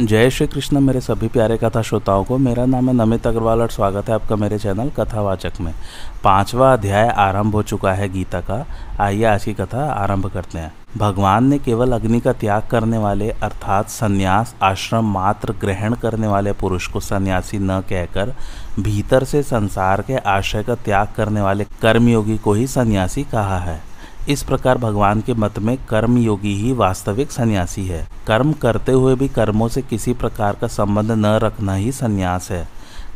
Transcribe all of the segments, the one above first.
जय श्री कृष्ण, मेरे सभी प्यारे कथा श्रोताओं को, मेरा नाम है नमित अग्रवाल और स्वागत है आपका मेरे चैनल कथावाचक में। पांचवा अध्याय आरंभ हो चुका है गीता का। आइए आज की कथा आरंभ करते हैं। भगवान ने केवल अग्नि का त्याग करने वाले, अर्थात संन्यास, आश्रम मात्र ग्रहण करने वाले पुरुष को सन्यासी न कहकर, भीतर से संसार के आश्रय का त्याग करने वाले कर्मयोगी को ही सन्यासी कहा है। इस प्रकार भगवान के मत में कर्म योगी ही वास्तविक सन्यासी है। कर्म करते हुए भी कर्मों से किसी प्रकार का संबंध न रखना ही सन्यास है।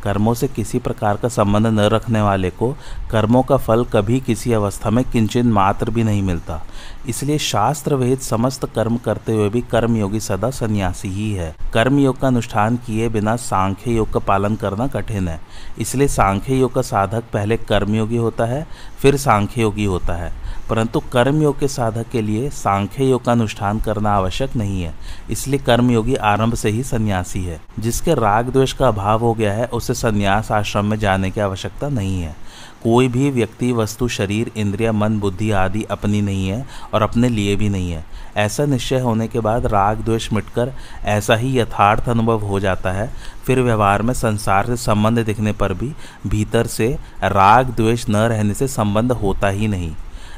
कर्मों से किसी प्रकार का संबंध न रखने वाले को कर्मों का फल कभी किसी अवस्था में किंचन मात्र भी नहीं मिलता। इसलिए शास्त्र विहित समस्त कर्म करते हुए भी कर्म योगी सदा सन्यासी ही है। कर्म योग का अनुष्ठान किए बिना सांख्य योग का पालन करना कठिन है। इसलिए सांख्य योग का साधक पहले कर्मयोगी होता है, फिर सांख्य योगी होता है। परंतु कर्मयोग के साधक के लिए सांख्य योग का अनुष्ठान करना आवश्यक नहीं है। इसलिए कर्मयोगी आरंभ से ही सन्यासी है। जिसके राग द्वेष का अभाव हो गया है, उसे सन्यास आश्रम में जाने की आवश्यकता नहीं है। कोई भी व्यक्ति, वस्तु, शरीर, इंद्रिया, मन, बुद्धि आदि अपनी नहीं है और अपने लिए भी नहीं है। ऐसा निश्चय होने के बाद राग, द्वेष मिटकर ऐसा ही यथार्थ अनुभव हो जाता है। फिर व्यवहार में संसार से संबंध दिखने पर भी भीतर से राग, द्वेष न रहने से संबंध होता ही नहीं।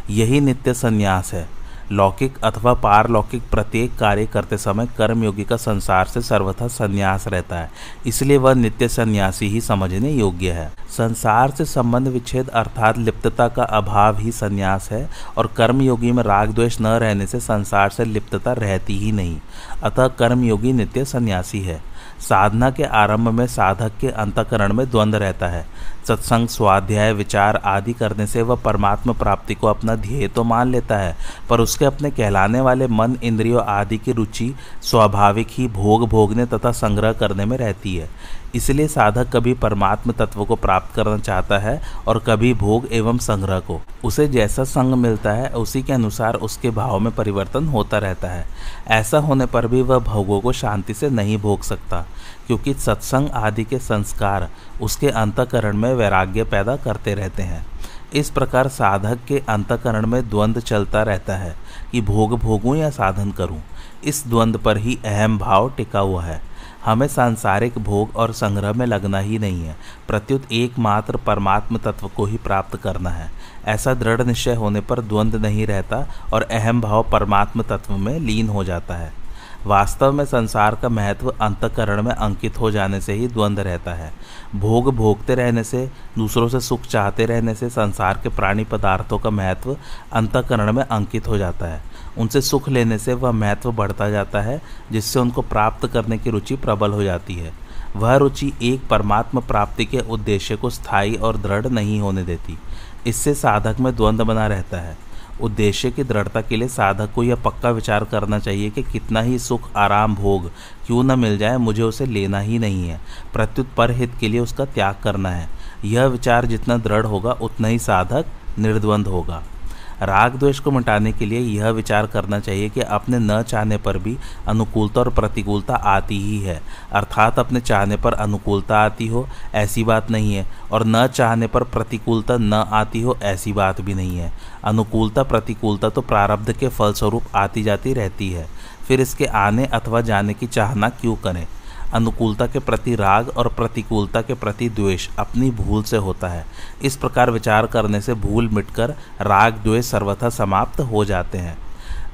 यही नित्य संन्यास है। लौकिक अथवा पारलौकिक प्रत्येक कार्य करते समय कर्मयोगी का संसार से सर्वथा संन्यास रहता है। इसलिए वह नित्य सन्यासी ही समझने योग्य है। संसार से संबंध विच्छेद अर्थात लिप्तता का अभाव ही संन्यास है और कर्मयोगी में राग द्वेष न रहने से संसार से लिप्तता रहती ही नहीं। अतः कर्मयोगी नित्य सन्यासी है। साधना के आरंभ में साधक के अंतकरण में द्वंद्व रहता है। सत्संग, स्वाध्याय, विचार आदि करने से वह परमात्मा प्राप्ति को अपना ध्येय तो मान लेता है, पर उसके अपने कहलाने वाले मन, इंद्रियों आदि की रुचि स्वाभाविक ही भोग भोगने तथा संग्रह करने में रहती है। इसलिए साधक कभी परमात्म तत्व को प्राप्त करना चाहता है और कभी भोग एवं संग्रह को। उसे जैसा संग मिलता है, उसी के अनुसार उसके भाव में परिवर्तन होता रहता है। ऐसा होने पर भी वह भोगों को शांति से नहीं भोग सकता, क्योंकि सत्संग आदि के संस्कार उसके अंतकरण में वैराग्य पैदा करते रहते हैं। इस प्रकार साधक के अंतकरण में द्वंद्व चलता रहता है कि भोग भोगूं या साधन करूँ। इस द्वंद्व पर ही अहम भाव टिका हुआ है। हमें सांसारिक भोग और संग्रह में लगना ही नहीं है। प्रत्युत एकमात्र परमात्म तत्व को ही प्राप्त करना है। ऐसा दृढ़ निश्चय होने पर द्वंद्व नहीं रहता और अहम भाव परमात्म तत्व में लीन हो जाता है। वास्तव में संसार का महत्व अंतकरण में अंकित हो जाने से ही द्वंद्व रहता है। भोग भोगते रहने से, दूसरों से सुख चाहते रहने से संसार के प्राणी पदार्थों का महत्व अंतकरण में अंकित हो जाता है। उनसे सुख लेने से वह महत्व बढ़ता जाता है, जिससे उनको प्राप्त करने की रुचि प्रबल हो जाती है। वह रुचि एक परमात्म प्राप्ति के उद्देश्य को स्थायी और दृढ़ नहीं होने देती। इससे साधक में द्वंद्व बना रहता है। उद्देश्य की दृढ़ता के लिए साधक को यह पक्का विचार करना चाहिए कि कितना ही सुख, आराम, भोग क्यों न मिल जाए, मुझे उसे लेना ही नहीं है। प्रत्युत पर हित के लिए उसका त्याग करना है। यह विचार जितना दृढ़ होगा, उतना ही साधक निर्द्वंद होगा। राग द्वेष को मिटाने के लिए यह विचार करना चाहिए कि अपने न चाहने पर भी अनुकूलता और प्रतिकूलता आती ही है। अर्थात अपने चाहने पर अनुकूलता आती हो, ऐसी बात नहीं है, और न चाहने पर प्रतिकूलता न आती हो, ऐसी बात भी नहीं है। अनुकूलता, प्रतिकूलता तो प्रारब्ध के फलस्वरूप आती जाती रहती है। फिर इसके आने अथवा जाने की चाहना क्यों करें? अनुकूलता के प्रति राग और प्रतिकूलता के प्रति द्वेष अपनी भूल से होता है। इस प्रकार विचार करने से भूल मिटकर राग द्वेष सर्वथा समाप्त हो जाते हैं।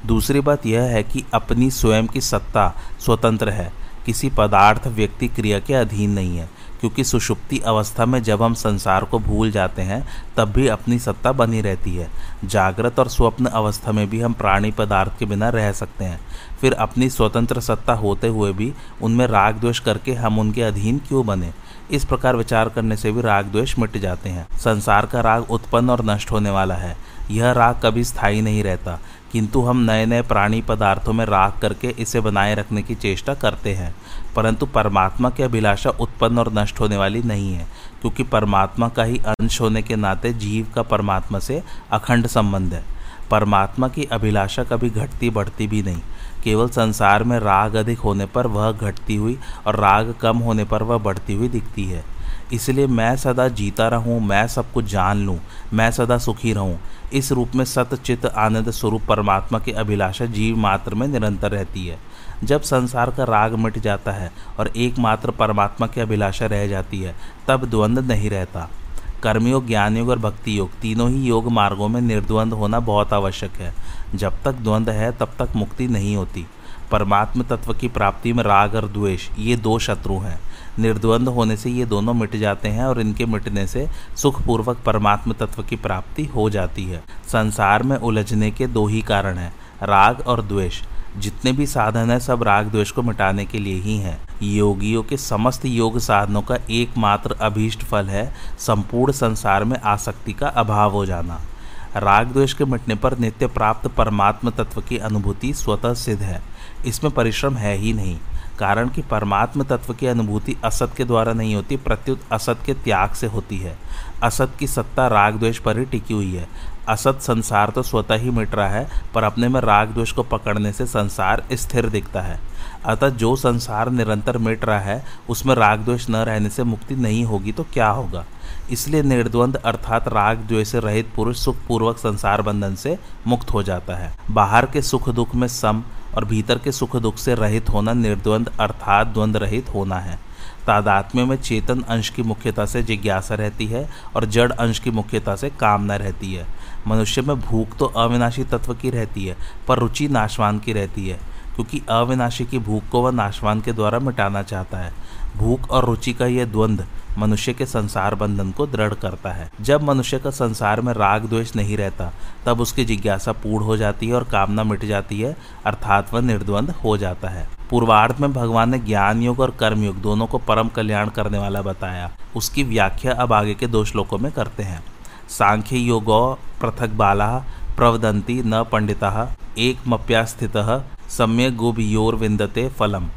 दूसरी बात यह है कि अपनी स्वयं की सत्ता स्वतंत्र है। किसी पदार्थ व्यक्ति क्रिया के अधीन नहीं है, क्योंकि सुषुप्ति अवस्था में जब हम संसार को भूल जाते हैं, तब भी अपनी सत्ता बनी रहती है। जागृत और स्वप्न अवस्था में भी हम प्राणी पदार्थ के बिना रह सकते हैं। फिर अपनी स्वतंत्र सत्ता होते हुए भी उनमें राग द्वेष करके हम उनके अधीन क्यों बने? इस प्रकार विचार करने से भी राग द्वेष मिट जाते हैं। संसार का राग उत्पन्न और नष्ट होने वाला है। यह राग कभी स्थायी नहीं रहता, किंतु हम नए नए प्राणी पदार्थों में राग करके इसे बनाए रखने की चेष्टा करते हैं। परंतु परमात्मा की अभिलाषा उत्पन्न और नष्ट होने वाली नहीं है, क्योंकि परमात्मा का ही अंश होने के नाते जीव का परमात्मा से अखंड संबंध है। परमात्मा की अभिलाषा कभी घटती बढ़ती भी नहीं। केवल संसार में राग अधिक होने पर वह घटती हुई और राग कम होने पर वह बढ़ती हुई दिखती है। इसलिए मैं सदा जीता रहूँ, मैं सब कुछ जान लूँ, मैं सदा सुखी रहूँ। इस रूप में सतचित आनंद स्वरूप परमात्मा की अभिलाषा जीव मात्र में निरंतर रहती है। जब संसार का राग मिट जाता है और एकमात्र परमात्मा की अभिलाषा रह जाती है, तब द्वंद्व नहीं रहता। कर्मयोग ज्ञान योग और भक्ति योग, तीनों ही योग मार्गों में निर्द्वंद होना बहुत आवश्यक है। जब तक द्वंद्व है, तब तक मुक्ति नहीं होती। परमात्म तत्व की प्राप्ति में राग और द्वेष, ये दो शत्रु हैं। निर्द्वंद होने से ये दोनों मिट जाते हैं और इनके मिटने से सुखपूर्वक परमात्म तत्व की प्राप्ति हो जाती है। संसार में उलझने के दो ही कारण हैं, राग और द्वेष। जितने भी साधन है, सब राग द्वेष को मिटाने के लिए ही हैं। योगियों के समस्त योग साधनों का एकमात्र अभीष्ट फल है संपूर्ण संसार में आसक्ति का अभाव हो जाना। राग द्वेष के मिटने पर नित्य प्राप्त परमात्म तत्व की अनुभूति स्वतः सिद्ध है। इसमें परिश्रम है ही नहीं, कारण कि परमात्म तत्व की अनुभूति असत के द्वारा नहीं होती, प्रत्युत असत के त्याग से होती है। असत की सत्ता राग द्वेष पर ही टिकी हुई है। असत संसार तो स्वतः ही मिट रहा है, पर अपने में राग द्वेष को पकड़ने से संसार स्थिर दिखता है। अतः जो संसार निरंतर मिट रहा है, उसमें राग द्वेष न रहने से मुक्ति नहीं होगी तो क्या होगा? इसलिए निर्द्वंद अर्थात राग द्वेष से रहित पुरुष सुखपूर्वक संसार बंधन से मुक्त हो जाता है। बाहर के सुख दुख में सम और भीतर के सुख दुख से रहित होना निर्द्वंद अर्थात द्वंद्व रहित होना है। तादात्म्य में चेतन अंश की मुख्यता से जिज्ञासा रहती है और जड़ अंश की मुख्यता से कामना रहती है। मनुष्य में भूख तो अविनाशी तत्व की रहती है, पर रुचि नाशवान की रहती है, क्योंकि अविनाशी की भूख को वह नाशवान के द्वारा मिटाना चाहता है। भूख और रुचि का यह द्वंद्व मनुष्य के संसार बंधन को दृढ़ करता है। जब मनुष्य का संसार में राग द्वेष नहीं रहता, तब उसकी जिज्ञासा पूर्ण हो जाती है और कामना मिट जाती है, अर्थात वह निर्द्वंद हो जाता है। पूर्वार्ध में भगवान ने ज्ञान योग और कर्म योग दोनों को परम कल्याण करने वाला बताया। उसकी व्याख्या अब आगे के दो श्लोकों में करते हैं। सांख्य योगो पृथक बाला प्रवदंती न पंडिता एक मप्या स्थित सम्यक गोभियोर विंदते फलम।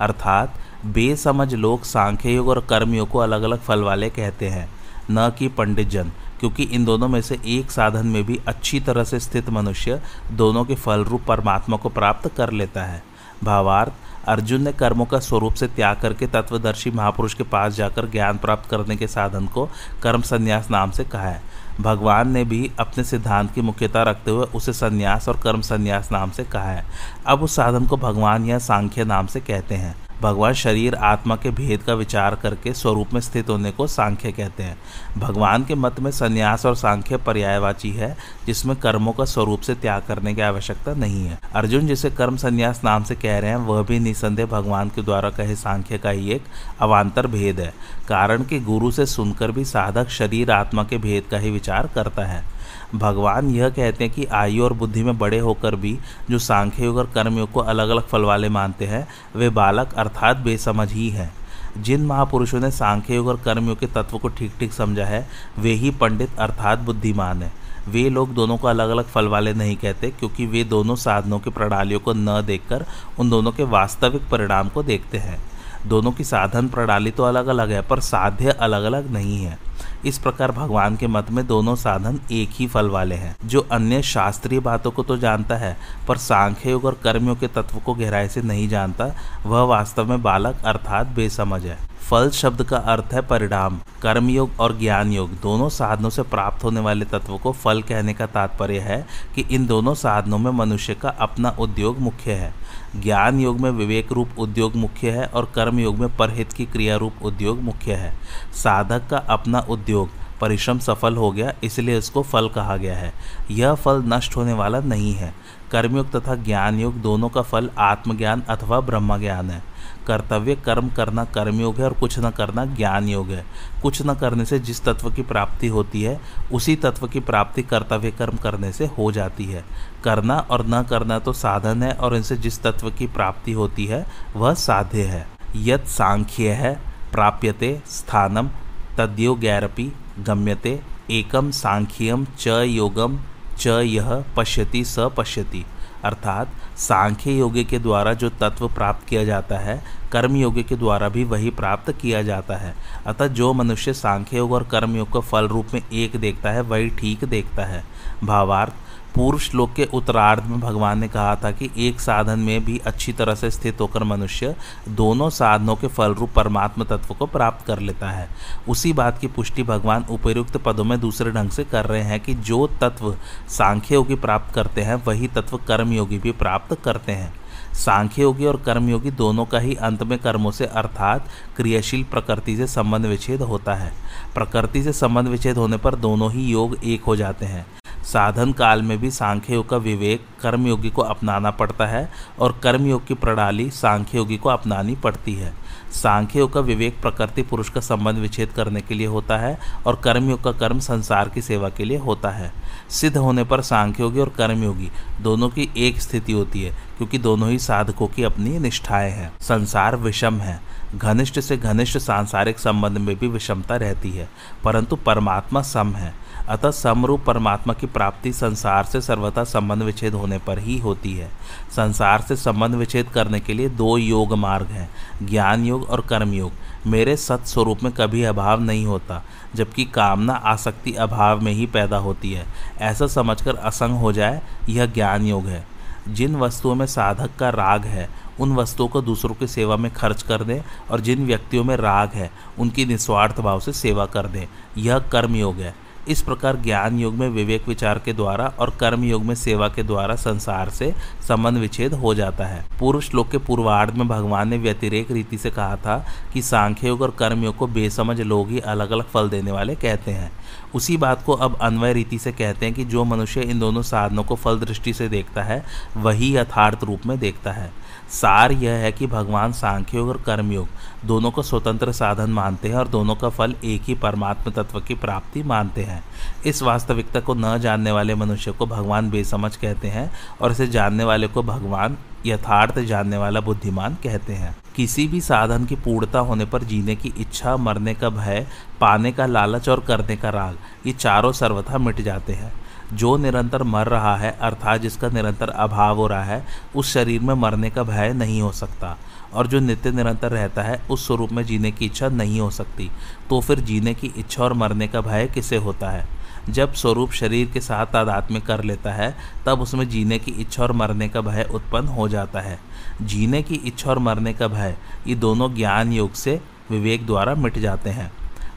अर्थात, बेसमझ लोग सांख्य योग और कर्मयोग को अलग अलग फल वाले कहते हैं, न कि पंडित जन, क्योंकि इन दोनों में से एक साधन में भी अच्छी तरह से स्थित मनुष्य दोनों के फल रूप परमात्मा को प्राप्त कर लेता है। भावार्थ अर्जुन ने कर्मों का स्वरूप से त्याग करके तत्वदर्शी महापुरुष के पास जाकर ज्ञान प्राप्त करने के साधन को कर्म संन्यास नाम से कहा है। भगवान ने भी अपने सिद्धांत की मुख्यता रखते हुए उसे संन्यास और कर्म संन्यास नाम से कहा है। अब उस साधन को भगवान या सांख्य नाम से कहते हैं। भगवान शरीर, आत्मा के भेद का विचार करके स्वरूप में स्थित होने को सांख्य कहते हैं। भगवान के मत में संन्यास और सांख्य पर्यायवाची है, जिसमें कर्मों का स्वरूप से त्याग करने की आवश्यकता नहीं है। अर्जुन जिसे कर्म संन्यास नाम से कह रहे हैं, वह भी निसंदेह भगवान के द्वारा कहे सांख्य का ही एक अवान्तर भेद है। कारण कि गुरु से सुनकर भी साधक शरीर, आत्मा के भेद का ही विचार करता है। भगवान यह कहते हैं कि आयु और बुद्धि में बड़े होकर भी जो सांख्य योग और कर्मयोग को अलग अलग फल वाले मानते हैं, वे बालक अर्थात बेसमझ ही हैं। जिन महापुरुषों ने सांख्य योग और कर्मयोग के तत्व को ठीक ठीक समझा है, वे ही पंडित अर्थात बुद्धिमान है। वे लोग दोनों को अलग अलग फल वाले नहीं कहते, क्योंकि वे दोनों साधनों की प्रणालियों को न देखकर उन दोनों के वास्तविक परिणाम को देखते हैं। दोनों की साधन प्रणाली तो अलग अलग है, पर साध्य अलग अलग नहीं है। इस प्रकार भगवान के मत में दोनों साधन एक ही फल वाले हैं। जो अन्य शास्त्रीय बातों को तो जानता है, पर सांख्य योग और कर्मियों के तत्व को गहराई से नहीं जानता, वह वास्तव में बालक अर्थात बेसमझ है। फल शब्द का अर्थ है परिणाम। कर्मयोग और ज्ञान योग दोनों साधनों से प्राप्त होने वाले तत्व को फल कहने का तात्पर्य है कि इन दोनों साधनों में मनुष्य का अपना उद्योग मुख्य है। ज्ञान योग में विवेक रूप उद्योग मुख्य है और कर्म योग में परहित की क्रिया रूप उद्योग मुख्य है। साधक का अपना उद्योग परिश्रम सफल हो गया, इसलिए इसको फल कहा गया है। यह फल नष्ट होने वाला नहीं है। कर्मयोग तथा ज्ञान युग दोनों का फल आत्मज्ञान अथवा ब्रह्म ज्ञान है। कर्तव्य कर्म करना कर्मयोग है और कुछ न करना ज्ञान योग है। कुछ न करने से जिस तत्व की प्राप्ति होती है, उसी तत्व की प्राप्ति कर्तव्य कर्म करने से हो जाती है। करना और न करना तो साधन है और इनसे जिस तत्व की प्राप्ति होती है, वह साध्य है। यत सांख्य है, प्राप्यते स्थानम, तद्यो गैरपि गम्यते, एकम सांख्यम च योगम, च यह पश्यति स पश्यति। अर्थात सांख्य योग के द्वारा जो तत्व प्राप्त किया जाता है, कर्म योग के द्वारा भी वही प्राप्त किया जाता है। अतः जो मनुष्य सांख्य योग और कर्म योग को फल रूप में एक देखता है, वही ठीक देखता है। भावार्थ पूर्व श्लोक के उत्तरार्ध में भगवान ने कहा था कि एक साधन में भी अच्छी तरह से स्थित होकर मनुष्य दोनों साधनों के फल रूप परमात्म तत्व को प्राप्त कर लेता है। उसी बात की पुष्टि भगवान उपयुक्त पदों में दूसरे ढंग से कर रहे हैं कि जो तत्व सांख्य योगी प्राप्त करते हैं, वही तत्व कर्मयोगी भी प्राप्त करते हैं। सांख्य योगी और कर्मयोगी दोनों का ही अंत में कर्मों से अर्थात क्रियाशील प्रकृति से संबंध विच्छेद होता है। प्रकृति से संबंध विच्छेद होने पर दोनों ही योग एक हो जाते हैं। साधन काल में भी सांख्य योग का विवेक कर्मयोगी को अपनाना पड़ता है और कर्मयोग की प्रणाली सांख्य योगी को अपनानी पड़ती है। सांख्य योग का विवेक प्रकृति पुरुष का संबंध विच्छेद करने के लिए होता है और कर्मयोग का कर्म संसार की सेवा के लिए होता है। सिद्ध होने पर सांख्योगी और कर्मयोगी दोनों की एक स्थिति होती है, क्योंकि दोनों ही साधकों की अपनी निष्ठाएँ हैं। संसार विषम है। घनिष्ठ से घनिष्ठ सांसारिक संबंध में भी विषमता रहती है, परंतु परमात्मा सम है। अतः समरूप परमात्मा की प्राप्ति संसार से सर्वथा संबंध विच्छेद होने पर ही होती है। संसार से संबंध विच्छेद करने के लिए दो योग मार्ग हैं, ज्ञान योग और कर्म योग। मेरे सत स्वरूप में कभी अभाव नहीं होता, जबकि कामना, आसक्ति, अभाव में ही पैदा होती है। ऐसा समझकर असंग हो जाए, यह ज्ञान योग है। जिन वस्तुओं में साधक का राग है, उन वस्तुओं को दूसरों की सेवा में खर्च कर दें और जिन व्यक्तियों में राग है, उनकी निस्वार्थ भाव से सेवा कर दें। यह कर्मयोग है। इस प्रकार ज्ञान योग में विवेक विचार के द्वारा और कर्म योग में सेवा के द्वारा संसार से संबंध विच्छेद हो जाता है। पूर्व श्लोक के पूर्वार्ध में भगवान ने व्यतिरेक रीति से कहा था कि सांख्य योग और कर्म योग को बेसमझ लोग ही अलग अलग फल देने वाले कहते हैं। उसी बात को अब अन्वय रीति से कहते हैं कि जो मनुष्य इन दोनों साधनों को फल दृष्टि से देखता है, वही यथार्थ रूप में देखता है। सार यह है कि भगवान सांख्य योग और कर्मयोग दोनों को स्वतंत्र साधन मानते हैं और दोनों का फल एक ही परमात्म तत्व की प्राप्ति मानते हैं। इस वास्तविकता को न जानने वाले मनुष्य को भगवान बेसमझ कहते हैं और इसे जानने वाले को भगवान यथार्थ जानने वाला बुद्धिमान कहते हैं। किसी भी साधन की पूर्णता होने पर जीने की इच्छा, मरने का भय, पाने का लालच और करने का राग, ये चारों सर्वथा मिट जाते हैं। जो निरंतर मर रहा है, अर्थात जिसका निरंतर अभाव हो रहा है, उस शरीर में मरने का भय नहीं हो सकता। और जो नित्य निरंतर रहता है, उस स्वरूप में जीने की इच्छा नहीं हो सकती। तो फिर जीने की इच्छा और मरने का भय किसे होता है? जब स्वरूप शरीर के साथ तादात्म्य कर लेता है, तब उसमें जीने की इच्छा और मरने का भय उत्पन्न हो जाता है। जीने की इच्छा और मरने का भय, ये दोनों ज्ञान योग से विवेक द्वारा मिट जाते हैं।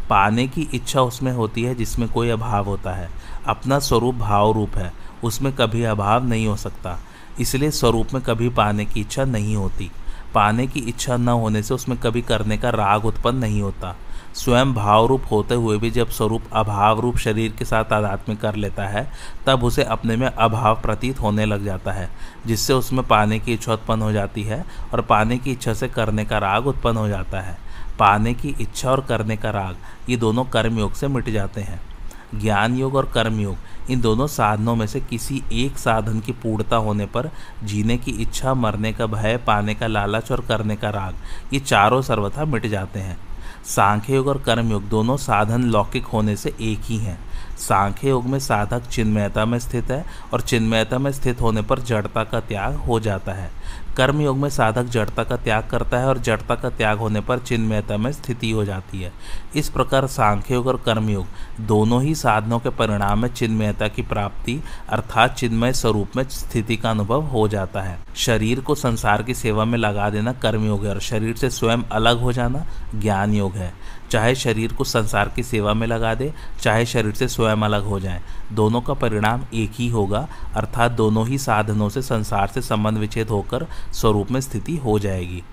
पाने की इच्छा उसमें होती है जिसमें कोई अभाव होता है। अपना स्वरूप भाव रूप है। उसमें कभी अभाव नहीं हो सकता। इसलिए स्वरूप में कभी पाने की इच्छा नहीं होती। पाने की इच्छा न होने से उसमें कभी करने का राग उत्पन्न नहीं होता। स्वयं भाव रूप होते हुए भी जब स्वरूप अभाव रूप शरीर के साथ आध्यात्म कर लेता है, तब उसे अपने में अभाव प्रतीत होने लग जाता है, जिससे उसमें पाने की इच्छा उत्पन्न हो जाती है और पाने की इच्छा से करने का राग उत्पन्न हो जाता है। पाने की इच्छा और करने का राग, ये दोनों कर्मयोग से मिट जाते हैं। ज्ञान योग और कर्मयोग, इन दोनों साधनों में से किसी एक साधन की पूर्णता होने पर जीने की इच्छा, मरने का भय, पाने का लालच और करने का राग, ये चारों सर्वथा मिट जाते हैं। सांख्य योग और कर्मयोग दोनों साधन लौकिक होने से एक ही हैं। सांख्य योग में साधक चिन्मयता में स्थित है और चिन्मयता में स्थित होने पर जड़ता का त्याग हो जाता है। कर्म योग में साधक जड़ता का त्याग करता है और जड़ता का त्याग होने पर चिन्मयता में स्थिति हो जाती है। इस प्रकार सांख्य योग और कर्मयोग दोनों ही साधनों के परिणाम में चिन्मयता की प्राप्ति अर्थात चिन्मय स्वरूप में स्थिति का अनुभव हो जाता है। शरीर को संसार की सेवा में लगा देना कर्मयोग है और शरीर से स्वयं अलग हो जाना ज्ञान योग है। चाहे शरीर को संसार की सेवा में लगा दे, चाहे शरीर से स्वयं अलग हो जाए। दोनों का परिणाम एक ही होगा, अर्थात दोनों ही साधनों से संसार से संबंध विच्छेद होकर स्वरूप में स्थिति हो जाएगी।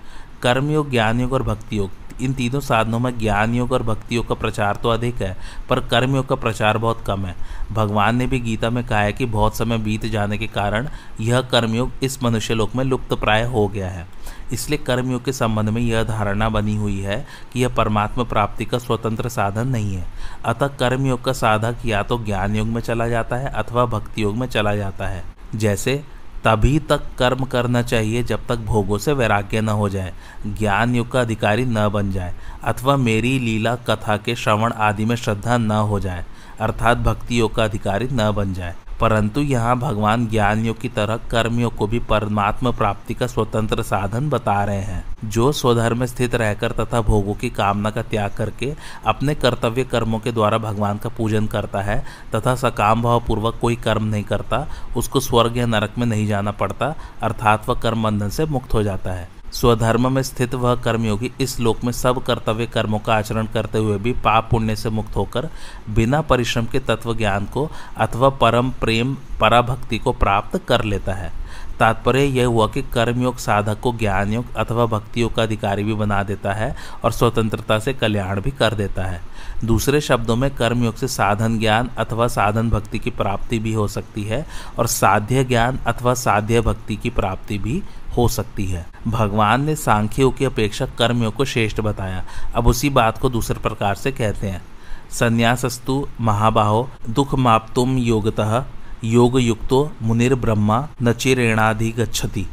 कर्मयोग ज्ञान योग और भक्ति योग, इन तीनों साधनों में ज्ञान योग और भक्ति योग का प्रचार तो अधिक है, पर कर्म योग का प्रचार बहुत कम है। भगवान ने भी गीता में कहा है कि बहुत समय बीत जाने के कारण यह कर्मयोग इस मनुष्य लोक में लुप्त प्राय हो गया है। इसलिए कर्मयोग के संबंध में यह धारणा बनी हुई है कि यह परमात्मा प्राप्ति का स्वतंत्र साधन नहीं है। अतः कर्मयोग का साधक या तो ज्ञान योग में चला जाता है अथवा भक्ति योग में चला जाता है। जैसे, तभी तक कर्म करना चाहिए जब तक भोगों से वैराग्य न हो जाए, ज्ञान युग का अधिकारी न बन जाए, अथवा मेरी लीला, कथा के श्रवण आदि में श्रद्धा न हो जाए, अर्थात भक्ति योग का अधिकारी न बन जाए। परंतु यहाँ भगवान ज्ञानियों की तरह कर्मियों को भी परमात्मा प्राप्ति का स्वतंत्र साधन बता रहे हैं। जो स्वधर्म स्थित रहकर तथा भोगों की कामना का त्याग करके अपने कर्तव्य कर्मों के द्वारा भगवान का पूजन करता है तथा सकाम भाव पूर्वक कोई कर्म नहीं करता, उसको स्वर्ग या नरक में नहीं जाना पड़ता, अर्थात वह कर्म बंधन से मुक्त हो जाता है। स्वधर्म में स्थित वह कर्मयोगी इस लोक में सब कर्तव्य कर्मों का आचरण करते हुए भी पाप पुण्य से मुक्त होकर बिना परिश्रम के तत्व ज्ञान को अथवा परम प्रेम, पराभक्ति को प्राप्त कर लेता है। तात्पर्य यह हुआ कि कर्मयोग साधक को ज्ञान योग अथवा भक्ति योग का अधिकारी भी बना देता है और स्वतंत्रता से कल्याण भी कर देता है। दूसरे शब्दों में कर्मयोग से साधन ज्ञान अथवा साधन भक्ति की प्राप्ति भी हो सकती है और साध्य ज्ञान अथवा साध्य भक्ति की प्राप्ति भी हो सकती है। भगवान ने सांख्यों की अपेक्षा कर्मयोग को श्रेष्ठ बताया। अब उसी बात को दूसरे प्रकार से कहते हैं। संन्यासस्तु महाबाहो दुख माप्तुम योगतः योग युक्तो मुनिर ब्रह्मा नचिरेणाधिगछति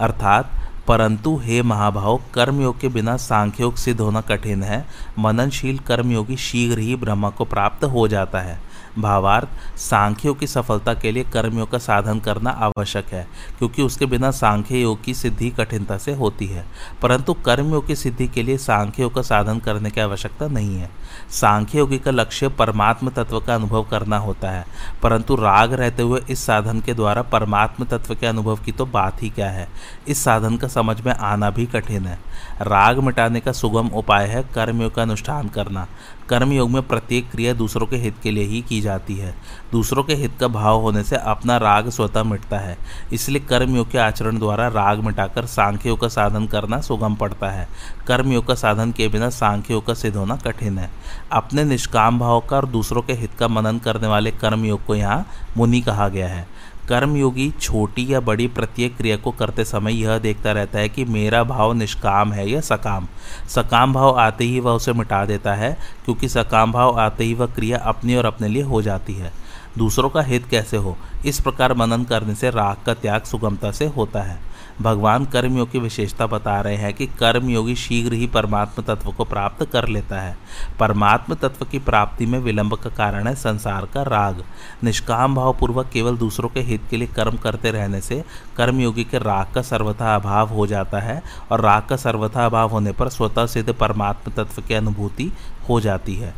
अर्थात, परंतु हे महाभाव कर्मयोग के बिना सांख्योग सिद्ध होना कठिन है। मननशील कर्मयोगी शीघ्र ही ब्रह्मा को प्राप्त हो जाता है। भावार्थ सांख्यों की सफलता के लिए कर्मियों का साधन करना आवश्यक है, क्योंकि उसके बिना सांख्य योग की सिद्धि कठिनता से होती है। परंतु कर्मयोग की सिद्धि के लिए सांख्य का साधन करने की आवश्यकता नहीं है। सांख्य योगी का लक्ष्य परमात्म तत्व का अनुभव करना होता है, परंतु राग रहते हुए इस साधन के द्वारा परमात्म तत्व के अनुभव की तो बात ही क्या है? इस साधन का समझ में आना भी कठिन है। राग मिटाने का सुगम उपाय है कर्मयोग का अनुष्ठान करना। कर्मयोग में प्रत्येक क्रिया दूसरों के हित के लिए ही की जाती है। दूसरों के हित का भाव होने से अपना राग स्वतः मिटता है। इसलिए कर्मयोग के आचरण द्वारा राग मिटाकर सांख्योग का साधन करना सुगम पड़ता है। कर्मयोग का साधन के बिना सांख्योग का सिद्ध होना कठिन है। अपने निष्काम भाव का और दूसरों के हित का मनन करने वाले कर्मयोग को यहाँ मुनि कहा गया है। कर्मयोगी छोटी या बड़ी प्रत्येक क्रिया को करते समय यह देखता रहता है कि मेरा भाव निष्काम है या सकाम। सकाम भाव आते ही वह उसे मिटा देता है, क्योंकि सकाम भाव आते ही वह क्रिया अपनी और अपने लिए हो जाती है। दूसरों का हित कैसे हो? इस प्रकार मनन करने से राग का त्याग सुगमता से होता है। भगवान कर्मयोग की विशेषता बता रहे हैं कि कर्मयोगी शीघ्र ही परमात्म तत्व को प्राप्त कर लेता है। परमात्म तत्व की प्राप्ति में विलंब का कारण है संसार का राग। निष्काम भाव पूर्वक केवल दूसरों के हित के लिए कर्म करते रहने से कर्मयोगी के राग का सर्वथा अभाव हो जाता है और राग का सर्वथा अभाव होने पर स्वतः सिद्ध परमात्म तत्व की अनुभूति हो जाती है।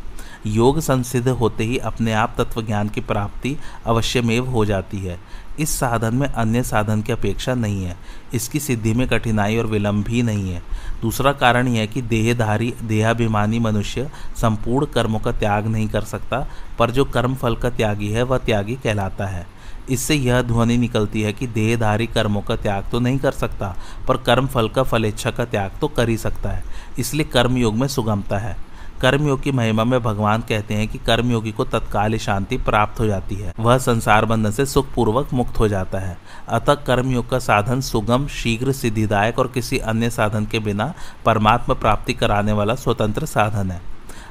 योग संसिद्ध होते ही अपने आप तत्व ज्ञान की प्राप्ति अवश्यमेव हो जाती है। इस साधन में अन्य साधन की अपेक्षा नहीं है। इसकी सिद्धि में कठिनाई और विलंब भी नहीं है। दूसरा कारण यह है कि देहधारी, देहाभिमानी मनुष्य संपूर्ण कर्मों का त्याग नहीं कर सकता, पर जो कर्म फल का त्यागी है, वह त्यागी कहलाता है। इससे यह ध्वनि निकलती है कि देहधारी कर्मों का त्याग तो नहीं कर सकता, पर कर्म फल का फलेच्छा का त्याग तो कर ही सकता है। इसलिए कर्मयोग में सुगमता है। कर्मयोग की महिमा में भगवान कहते हैं कि कर्मयोगी को तत्काल शांति प्राप्त हो जाती है। वह संसार बंधन से सुखपूर्वक मुक्त हो जाता है। अतः कर्मयोग का साधन सुगम, शीघ्र, सिद्धिदायक और किसी अन्य साधन के बिना परमात्मा प्राप्ति कराने वाला स्वतंत्र साधन है।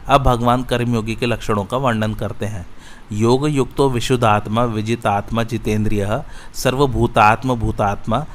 अब भगवान कर्मयोगी के लक्षणों का वर्णन करते हैं। योग युक्तो विशुद्धात्मा, विजितात्मा, जितेंद्रिय, सर्वभूतात्म, भूतात्मा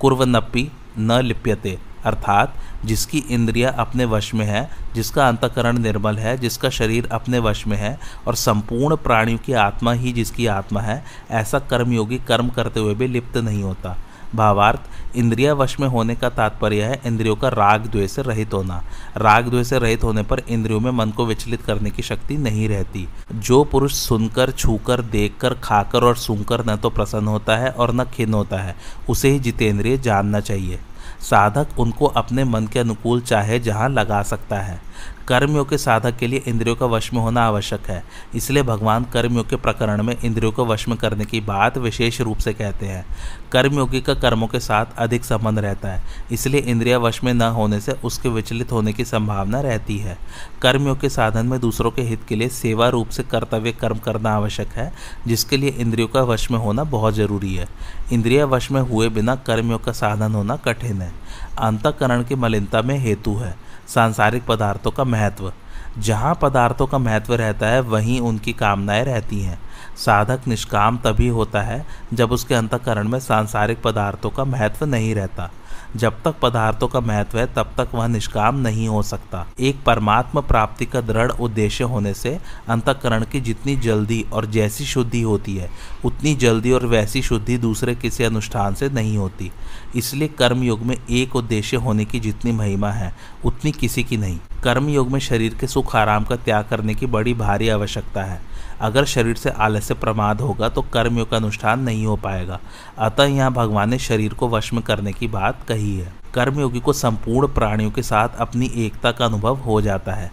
कुर्वनपि न लिप्यते। अर्थात जिसकी इंद्रिया अपने वश में है, जिसका अंतकरण निर्मल है, जिसका शरीर अपने वश में है, और संपूर्ण प्राणियों की आत्मा ही जिसकी आत्मा है, ऐसा कर्मयोगी कर्म करते हुए भी लिप्त नहीं होता। भावार्थ, इंद्रिया वश में होने का तात्पर्य है इंद्रियों का राग द्वेष से रहित होना। राग द्वेष से रहित होने पर इंद्रियों में मन को विचलित करने की शक्ति नहीं रहती। जो पुरुष सुनकर, छूकर, देखकर, खाकर और सुनकर न तो प्रसन्न होता है और न खिन्न होता है, उसे ही जितेंद्रिय जानना चाहिए। साधक उनको अपने मन के अनुकूल चाहे जहाँ लगा सकता है। कर्मयोग के साधक के लिए इंद्रियों का वश में होना आवश्यक है। इसलिए भगवान कर्मयोग के प्रकरण में इंद्रियों को वश में करने की बात विशेष रूप से कहते हैं। कर्मयोगी का कर्मों के साथ अधिक संबंध रहता है, इसलिए इंद्रिया वश में न होने से उसके विचलित होने की संभावना रहती है। कर्मयोग के साधन में दूसरों के हित के लिए सेवा रूप से कर्तव्य कर्म करना आवश्यक है, जिसके लिए इंद्रियों का वश में होना बहुत ज़रूरी है। इंद्रिया वश में हुए बिना कर्मयोग का साधन होना कठिन है। अंतकरण की मलिनता में हेतु है। सांसारिक पदार्थों का महत्व। जहाँ पदार्थों का महत्व रहता है, वहीं उनकी कामनाएँ रहती हैं। साधक निष्काम तभी होता है, जब उसके अंतकरण में सांसारिक पदार्थों का महत्व नहीं रहता। जब तक पदार्थों का महत्व है, तब तक वह निष्काम नहीं हो सकता। एक परमात्मा प्राप्ति का दृढ़ उद्देश्य होने से अंतकरण की जितनी जल्दी और जैसी शुद्धि होती है, उतनी जल्दी और वैसी शुद्धि दूसरे किसी अनुष्ठान से नहीं होती। इसलिए कर्म युग में एक उद्देश्य होने की जितनी महिमा है, उतनी किसी की नहीं। कर्म योग में शरीर के सुख आराम का त्याग करने की बड़ी भारी आवश्यकता है। अगर शरीर से आलस्य प्रमाद होगा तो कर्मयोग का अनुष्ठान नहीं हो पाएगा। अतः यहाँ भगवान ने शरीर को वश में करने की बात कही है। कर्मयोगी को संपूर्ण प्राणियों के साथ अपनी एकता का अनुभव हो जाता है।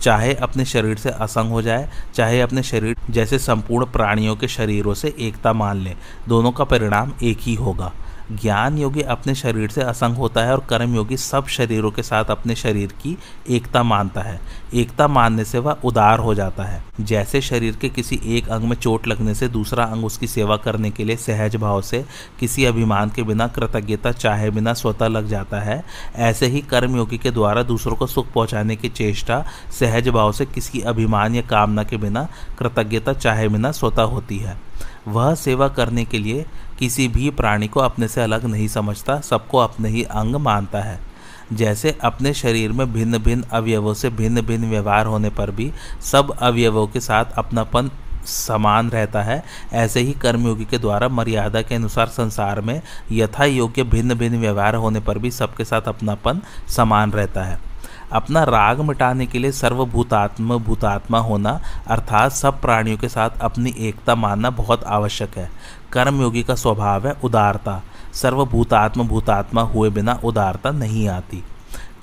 चाहे अपने शरीर से असंग हो जाए, चाहे अपने शरीर जैसे संपूर्ण प्राणियों के शरीरों से एकता मान लें, दोनों का परिणाम एक ही होगा। ज्ञान योगी अपने शरीर से असंग होता है और कर्म योगी सब शरीरों के साथ अपने शरीर की एकता मानता है। एकता मानने से वह उदार हो जाता है। जैसे शरीर के किसी एक अंग में चोट लगने से दूसरा अंग उसकी सेवा करने के लिए सहज भाव से किसी अभिमान के बिना, कृतज्ञता चाहे बिना स्वतः लग जाता है, ऐसे ही कर्मयोगी के द्वारा दूसरों को सुख पहुँचाने की चेष्टा सहज भाव से किसी अभिमान या कामना के बिना, कृतज्ञता चाहे बिना स्वतः होती है। वह सेवा करने के लिए किसी भी प्राणी को अपने से अलग नहीं समझता, सबको अपने ही अंग मानता है। जैसे अपने शरीर में भिन्न भिन्न अवयवों से भिन्न भिन्न व्यवहार होने पर भी सब अवयवों के साथ अपनापन समान रहता है, ऐसे ही कर्मयोगी के द्वारा मर्यादा के अनुसार संसार में यथा योग्य भिन्न भिन्न व्यवहार होने पर भी सबके साथ अपनापन समान रहता है। अपना राग मिटाने के लिए सर्वभूतात्म भूतात्मा होना, अर्थात सब प्राणियों के साथ अपनी एकता मानना बहुत आवश्यक है। कर्मयोगी का स्वभाव है उदारता। सर्वभूतात्म भूतात्मा हुए बिना उदारता नहीं आती।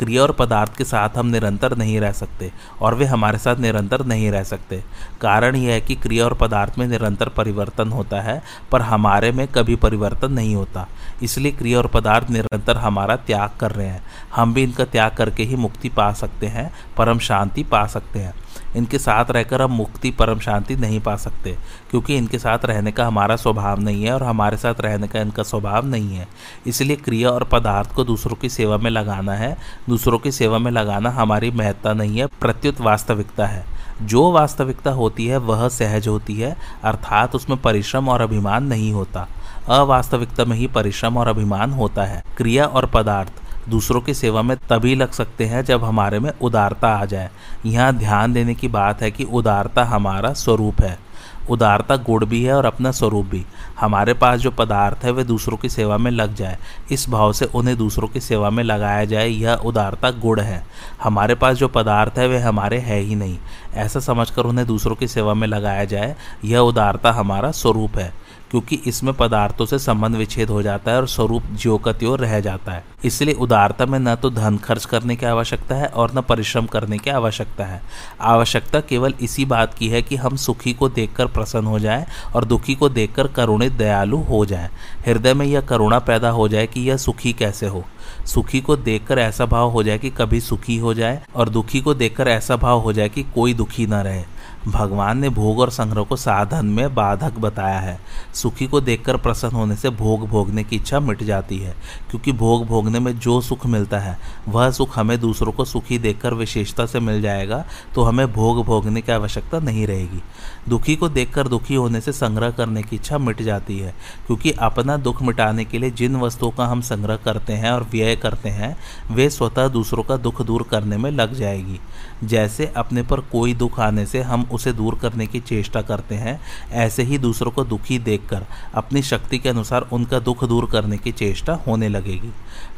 क्रिया और पदार्थ के साथ हम निरंतर नहीं रह सकते और वे हमारे साथ निरंतर नहीं रह सकते। कारण यह है कि क्रिया और पदार्थ में निरंतर परिवर्तन होता है, पर हमारे में कभी परिवर्तन नहीं होता। इसलिए क्रिया और पदार्थ निरंतर हमारा त्याग कर रहे हैं। हम भी इनका त्याग करके ही मुक्ति पा सकते हैं, परम शांति पा सकते हैं। इनके साथ रहकर हम मुक्ति, परम शांति नहीं पा सकते, क्योंकि इनके साथ रहने का हमारा स्वभाव नहीं है और हमारे साथ रहने का इनका स्वभाव नहीं है। इसलिए क्रिया और पदार्थ को दूसरों की सेवा में लगाना है। दूसरों की सेवा में लगाना हमारी महत्ता नहीं है, प्रत्युत वास्तविकता है। जो वास्तविकता होती है, वह सहज होती है, अर्थात उसमें परिश्रम और अभिमान नहीं होता। अवास्तविकता में ही परिश्रम और अभिमान होता है। क्रिया और पदार्थ दूसरों की सेवा में तभी लग सकते हैं जब हमारे में उदारता आ जाए। यहाँ ध्यान देने की बात है कि उदारता हमारा स्वरूप है। उदारता गुण भी है और अपना स्वरूप भी। हमारे पास जो पदार्थ है, वे दूसरों की सेवा में लग जाए। इस भाव से उन्हें दूसरों की सेवा में लगाया जाए, यह उदारता गुण है। हमारे पास जो पदार्थ है, वे हमारे है ही नहीं। ऐसा समझकर उन्हें दूसरों की सेवा में लगाया जाए, यह उदारता हमारा स्वरूप है। क्योंकि इसमें पदार्थों से संबंध विच्छेद हो जाता है और स्वरूप ज्यो का त्यो रह जाता है। इसलिए उदारता में न तो धन खर्च करने की आवश्यकता है और न परिश्रम करने की आवश्यकता है। आवश्यकता केवल इसी बात की है कि हम सुखी को देखकर प्रसन्न हो जाए और दुखी को देखकर करुणित दयालु हो जाए। हृदय में यह करुणा पैदा हो जाए कि यह सुखी कैसे हो। सुखी को देखकर ऐसा भाव हो जाए कि कभी सुखी हो जाए और दुखी को देखकर ऐसा भाव हो जाए कि कोई दुखी ना रहे। भगवान ने भोग और संग्रह को साधन में बाधक बताया है। सुखी को देखकर प्रसन्न होने से भोग भोगने की इच्छा मिट जाती है, क्योंकि भोग भोगने में जो सुख मिलता है, वह सुख हमें दूसरों को सुखी देखकर विशेषता से मिल जाएगा तो हमें भोग भोगने की आवश्यकता नहीं रहेगी। दुखी को देखकर दुखी होने से संग्रह करने की इच्छा मिट जाती है, क्योंकि अपना दुख मिटाने के लिए जिन वस्तुओं का हम संग्रह करते हैं और व्यय करते हैं, वे स्वतः दूसरों का दुख दूर करने में लग जाएगी। जैसे अपने पर कोई दुख आने से हम उसे दूर करने की चेष्टा करते हैं, ऐसे ही दूसरों को दुखी देखकर अपनी शक्ति के अनुसार उनका दुख दूर करने की चेष्टा होने लगेगी।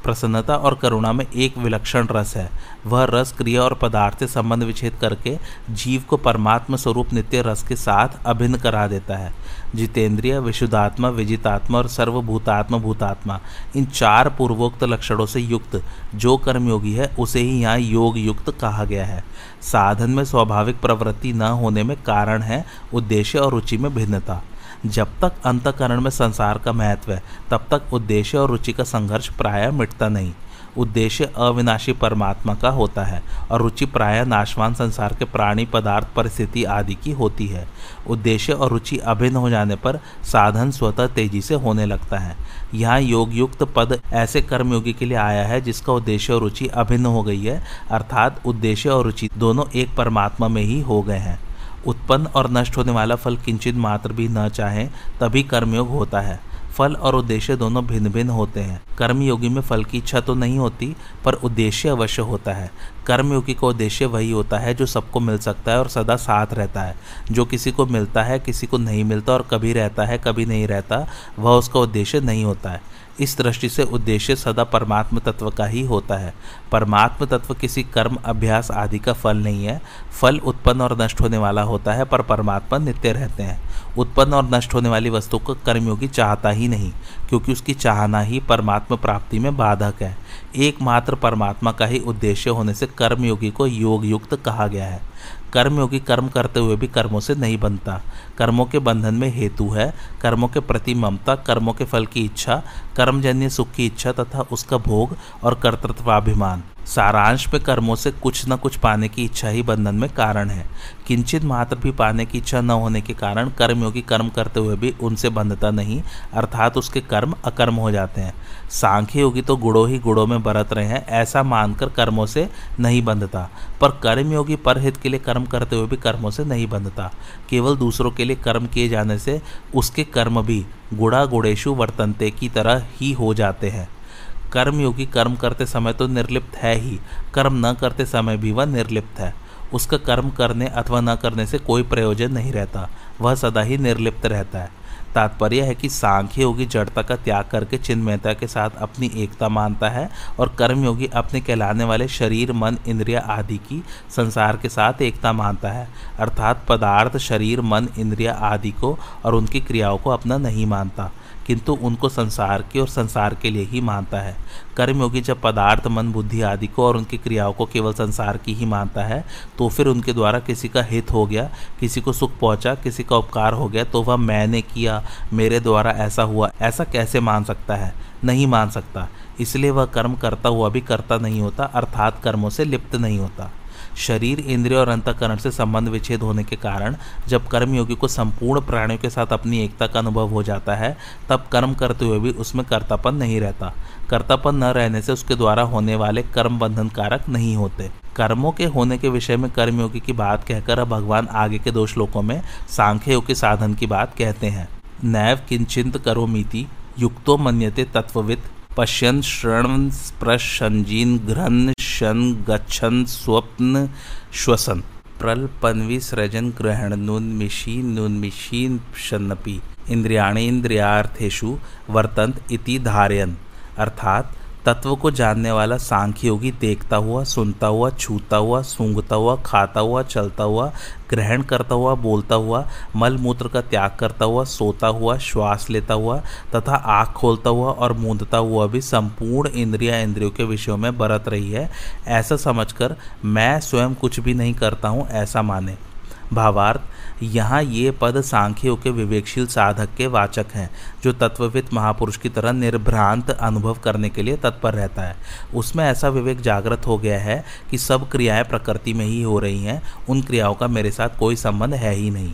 प्रसन्नता और करुणा में एक विलक्षण रस है। वह रस क्रिया और पदार्थ से संबंध विच्छेद करके जीव को परमात्म स्वरूप नित्य रस के साथ अभिन्न करा देता है। जितेंद्रिय, विशुद्धात्मा, विजितात्मा और सर्वभूतात्मा, भूतात्मा, इन चार पूर्वोक्त लक्षणों से युक्त जो कर्मयोगी है, उसे ही यहाँ योग युक्त कहा गया है। साधन में स्वाभाविक प्रवृत्ति न होने में कारण है उद्देश्य और रुचि में भिन्नता। जब तक अंतकरण में संसार का महत्व है, तब तक उद्देश्य और रुचि का संघर्ष प्राय मिटता नहीं। उद्देश्य अविनाशी परमात्मा का होता है और रुचि प्राय नाशवान संसार के प्राणी, पदार्थ, परिस्थिति आदि की होती है। उद्देश्य और रुचि अभिन्न हो जाने पर साधन स्वतः तेज़ी से होने लगता है। यहाँ योग युक्त पद ऐसे कर्मयोगी के लिए आया है जिसका उद्देश्य और रुचि अभिन्न हो गई है, अर्थात उद्देश्य और रुचि दोनों एक परमात्मा में ही हो गए हैं। उत्पन्न और नष्ट होने वाला फल किंचित मात्र भी न चाहे, तभी कर्मयोग होता है। फल और उद्देश्य दोनों भिन्न भिन्न होते हैं। कर्मयोगी में फल की इच्छा तो नहीं होती, पर उद्देश्य अवश्य होता है। कर्मयोगी का उद्देश्य वही होता है जो सबको मिल सकता है और सदा साथ रहता है। जो किसी को मिलता है, किसी को नहीं मिलता और कभी रहता है, कभी नहीं रहता, वह उसका उद्देश्य नहीं होता है। इस दृष्टि से उद्देश्य सदा परमात्म तत्व का ही होता है। परमात्म तत्व किसी कर्म, अभ्यास आदि का फल नहीं है। फल उत्पन्न और नष्ट होने वाला होता है, पर परमात्मा नित्य रहते हैं। उत्पन्न और नष्ट होने वाली वस्तु को कर्मयोगी चाहता ही नहीं, क्योंकि उसकी चाहना ही परमात्मा प्राप्ति में बाधक है। एकमात्र परमात्मा का ही उद्देश्य होने से कर्मयोगी को योग युक्त कहा गया है। कर्मयोगी कर्म करते हुए भी कर्मों से नहीं बनता। कर्मों के बंधन में हेतु है, कर्मों के प्रति ममता, कर्मों के फल की इच्छा, कर्मजन्य सुख की इच्छा तथा उसका भोग और कर्तृत्वाभिमान। सारांश में कर्मों से कुछ न कुछ पाने की इच्छा ही बंधन में कारण है। किंचित मात्र भी पाने की इच्छा न होने के कारण कर्मयोगी कर्म करते हुए भी उनसे बंधता नहीं, अर्थात उसके कर्म अकर्म हो जाते हैं। सांख्य योगी तो गुड़ों ही गुड़ों में बरत रहे हैं, ऐसा मानकर कर्मों से नहीं बंधता। पर कर्मयोगी परहित के लिए कर्म करते हुए भी कर्मों से नहीं बंधता। केवल दूसरों के लिए कर्म किए जाने से उसके कर्म भी गुड़ा गुड़ेशु वर्तनते की तरह ही हो जाते हैं। कर्मयोगी कर्म करते समय तो निर्लिप्त है ही। कर्म न करते समय भी वह निर्लिप्त है। उसका कर्म करने अथवा न करने से कोई प्रयोजन नहीं रहता। वह सदा ही निर्लिप्त रहता है। तात्पर्य है कि सांख्य योगी जड़ता का त्याग करके चिन्मयता के साथ अपनी एकता मानता है और कर्मयोगी अपने कहलाने वाले शरीर, मन, इंद्रिया आदि की संसार के साथ एकता मानता है। अर्थात पदार्थ, शरीर, मन, इंद्रिया आदि को और उनकी क्रियाओं को अपना नहीं मानता। किंतु उनको संसार के और संसार के लिए ही मानता है। कर्मयोगी जब पदार्थ, मन, बुद्धि आदि को और उनकी क्रियाओं को केवल संसार की ही मानता है तो फिर उनके द्वारा किसी का हित हो गया, किसी को सुख पहुँचा, किसी का उपकार हो गया तो वह मैंने किया, मेरे द्वारा ऐसा हुआ, ऐसा कैसे मान सकता है? नहीं मान सकता। इसलिए वह कर्म करता हुआ भी करता नहीं होता, अर्थात कर्मों से लिप्त नहीं होता। शरीर, इंद्रिय और अंतकरण से संबंध विच्छेद होने के कारण जब कर्मयोगी को संपूर्ण प्राणियों के साथ अपनी एकता का अनुभव हो जाता है, तब कर्म करते हुए भी उसमें कर्तापन नहीं रहता। कर्तापन न रहने से उसके द्वारा होने वाले कर्म बंधन कारक नहीं होते। कर्मों के होने के विषय में कर्मयोगी की बात कहकर अब भगवान आगे के दो श्लोकों में सांख्य योग के साधन की बात कहते हैं। नैव किंचित करो मीति युक्तो मन्यते तत्वविद पश्यन श्रण स्पृशंजीन घ्रन शन गच्छन स्वप्न श्वसन। प्रल पन्वी सृजन ग्रहण नुन्मिषी शन्नपि इंद्रियाणी इंद्रियार्थेशु वर्तंत इति धारयन। अर्थात तत्व को जानने वाला सांख्य योगी देखता हुआ, सुनता हुआ, छूता हुआ, सूंघता हुआ, खाता हुआ, चलता हुआ, ग्रहण करता हुआ, बोलता हुआ, मल मूत्र का त्याग करता हुआ, सोता हुआ, श्वास लेता हुआ तथा आँख खोलता हुआ और मूंदता हुआ भी संपूर्ण इंद्रिया इंद्रियों के विषयों में बरत रही है। ऐसा समझकर मैं स्वयं कुछ भी नहीं करता हूँ, ऐसा माने। भावार्थ यहाँ ये पद सांख्यों के विवेकशील साधक के वाचक हैं, जो तत्वविद महापुरुष की तरह निर्भ्रांत अनुभव करने के लिए तत्पर रहता है। उसमें ऐसा विवेक जागृत हो गया है कि सब क्रियाएँ प्रकृति में ही हो रही हैं, उन क्रियाओं का मेरे साथ कोई संबंध है ही नहीं।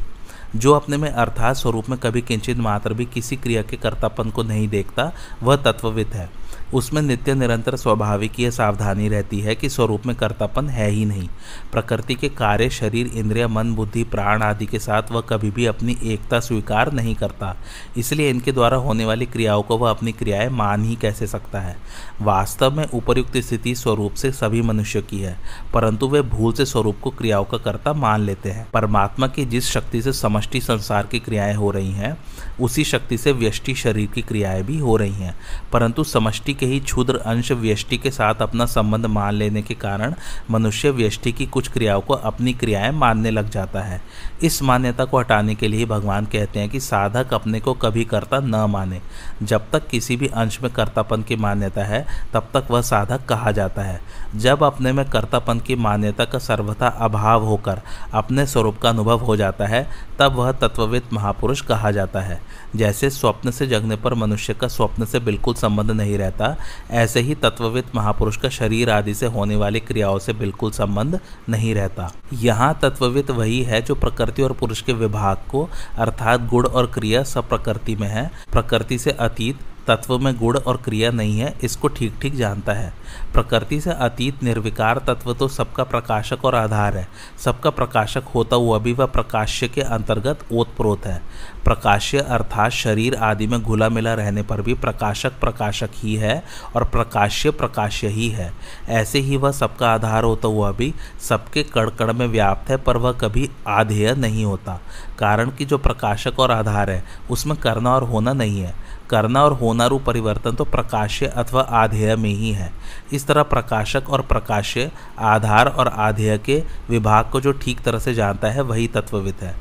जो अपने में अर्थात स्वरूप में कभी किंचित मात्र भी किसी क्रिया के कर्तापन को नहीं देखता, वह तत्वविद है। उसमें नित्य निरंतर स्वाभाविक यह सावधानी रहती है कि स्वरूप में कर्तापन है ही नहीं। प्रकृति के कार्य, शरीर, इंद्रिय, मन, बुद्धि, प्राण आदि के साथ वह कभी भी अपनी एकता स्वीकार नहीं करता। इसलिए इनके द्वारा होने वाली क्रियाओं को वह अपनी क्रियाएँ मान ही कैसे सकता है। वास्तव में उपयुक्त स्थिति स्वरूप से सभी मनुष्य की है, परंतु वे भूल से स्वरूप को क्रियाओं का कर्ता मान लेते हैं। परमात्मा की जिस शक्ति से समष्टि संसार की क्रियाएँ हो रही हैं, उसी शक्ति से व्यष्टि शरीर की क्रियाएँ भी हो रही हैं, परंतु समष्टि के ही क्षुद्र अंश व्यष्टि के साथ अपना संबंध मान लेने के कारण मनुष्य व्यष्टि की कुछ क्रियाओं को अपनी क्रियाएँ मानने लग जाता है। इस मान्यता को हटाने के लिए भगवान कहते हैं कि साधक अपने को कभी कर्ता न माने। जब तक किसी भी अंश में कर्तापन की मान्यता है, तब तक वह साधक कहा जाता है। जब अपने में कर्तापन की मान्यता का सर्वथा अभाव होकर अपने स्वरूप का अनुभव हो जाता है, तब वह तत्वविद महापुरुष कहा जाता है। जैसे स्वप्न से जगने पर मनुष्य का स्वप्न से बिल्कुल संबंध नहीं रहता ऐसे ही तत्वविद महापुरुष का शरीर आदि से होने वाली क्रियाओं से बिल्कुल संबंध नहीं रहता। यहाँ तत्वविद वही है जो प्रकृति और पुरुष के विभाग को अर्थात गुण और क्रिया सब प्रकृति में है। प्रकृति से अतीत तत्व में गुण और क्रिया नहीं है, इसको ठीक ठीक जानता है। प्रकृति से अतीत निर्विकार तत्व तो सबका प्रकाशक और आधार है। सबका प्रकाशक होता हुआ भी वह प्रकाश्य के अंतर्गत ओतप्रोत है। प्रकाश्य अर्थात शरीर आदि में घुला मिला रहने पर भी प्रकाशक प्रकाशक ही है और प्रकाश्य प्रकाश्य ही है। ऐसे ही वह सबका आधार होता हुआ भी सबके कण में व्याप्त है, पर वह कभी आधेय नहीं होता। कारण कि जो प्रकाशक और आधार है, उसमें करना और होना नहीं है। करना और होना रूप परिवर्तन तो प्रकाश्य अथवा आधेय में ही है। इस तरह प्रकाशक और प्रकाश्य आधार और आधेय के विभाग को जो ठीक तरह से जानता है, वही तत्वविद है।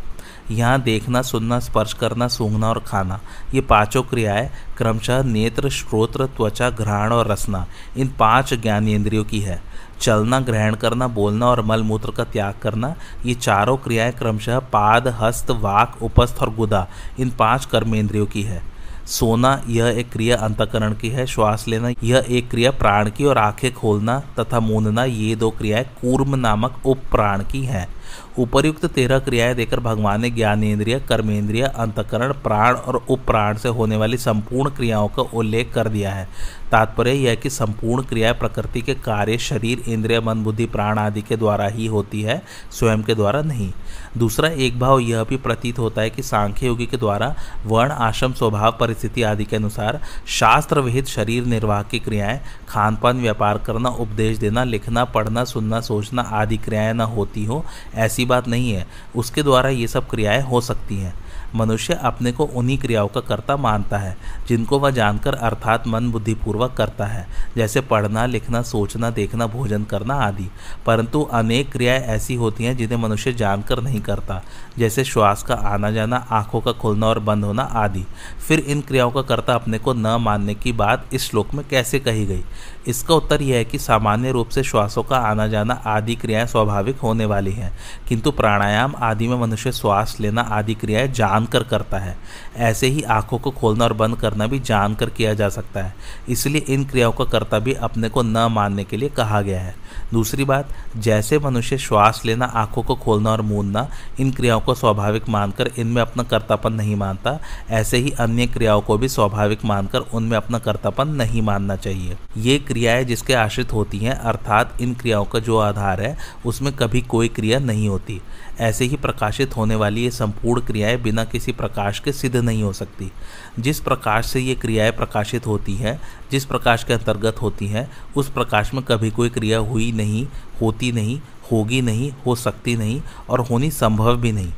यहाँ देखना, सुनना, स्पर्श करना, सूंघना और खाना, ये पाँचों क्रियाएँ क्रमशः नेत्र, श्रोत्र, त्वचा, घ्राण और रसना, इन पाँच ज्ञानेन्द्रियों की है। चलना, ग्रहण करना, बोलना और मल मूत्र का त्याग करना, ये चारों क्रियाएँ क्रमशः पाद, हस्त, वाक, उपस्थ और गुदा, इन पाँच कर्मेंद्रियों की है। सोना यह एक क्रिया अंतकरण की है, श्वास लेना यह एक क्रिया प्राण की और आँखें खोलना तथा मूंदना ये दो क्रियाएँ कूर्म नामक उप प्राण की हैं। उपर्युक्त तेरह क्रियाएँ देकर भगवान ने ज्ञानेन्द्रिय कर्मेंद्रिय, अंतकरण, प्राण और उपप्राण से होने वाली संपूर्ण क्रियाओं का उल्लेख कर दिया है। तात्पर्य यह कि संपूर्ण क्रिया प्रकृति के कार्य शरीर, इंद्रिय, मन, बुद्धि, प्राण आदि के द्वारा ही होती है, स्वयं के द्वारा नहीं। दूसरा एक भाव यह भी प्रतीत होता है कि सांख्य योगी के द्वारा वर्ण, आश्रम, स्वभाव, परिस्थिति आदि के अनुसार शास्त्र विहित शरीर निर्वाह की क्रियाएँ खान पान व्यापार करना, उपदेश देना, लिखना, पढ़ना, सुनना, सोचना आदि क्रियाएँ न होती हो, ऐसी बात नहीं है। उसके द्वारा ये सब क्रियाएँ हो सकती हैं। मनुष्य अपने को उन्हीं क्रियाओं का कर्ता मानता है, जिनको वह जानकर अर्थात मन बुद्धिपूर्वक करता है, जैसे पढ़ना, लिखना, सोचना, देखना, भोजन करना आदि। परंतु अनेक क्रियाएँ ऐसी होती हैं जिन्हें मनुष्य जानकर नहीं करता। जैसे श्वास का आना जाना, आँखों का खुलना और बंद होना आदि। फिर इन क्रियाओं का कर्ता अपने को न मानने की बात इस श्लोक में कैसे कही गई? इसका उत्तर यह है कि सामान्य रूप से श्वासों का आना जाना आदि क्रियाएँ स्वाभाविक होने वाली हैं, किंतु प्राणायाम आदि में मनुष्य श्वास लेना आदि क्रियाएँ जानकर करता है। ऐसे ही आँखों को खोलना और बंद करना भी जानकर किया जा सकता है। इसलिए इन क्रियाओं का कर्ता भी अपने को न मानने के लिए कहा गया है। दूसरी बात, जैसे मनुष्य श्वास लेना, आँखों को खोलना और मूंदना, इन क्रियाओं को स्वाभाविक मानकर इनमें अपना कर्तापन नहीं मानता। ऐसे ही अन्य क्रियाओं को भी स्वाभाविक मानकर उनमें अपना कर्तापन नहीं मानना चाहिए। ये क्रियाएँ जिसके आश्रित होती हैं, अर्थात इन क्रियाओं का जो आधार है, उसमें कभी कोई क्रिया नहीं होती। ऐसे ही प्रकाशित होने वाली ये संपूर्ण क्रियाएँ बिना किसी प्रकाश के सिद्ध नहीं हो सकती। जिस प्रकाश से ये क्रियाएँ प्रकाशित होती हैं, जिस प्रकाश के अंतर्गत होती हैं, उस प्रकाश में कभी कोई क्रिया हुई नहीं, होती नहीं, होगी नहीं, हो सकती नहीं और होनी संभव भी नहीं।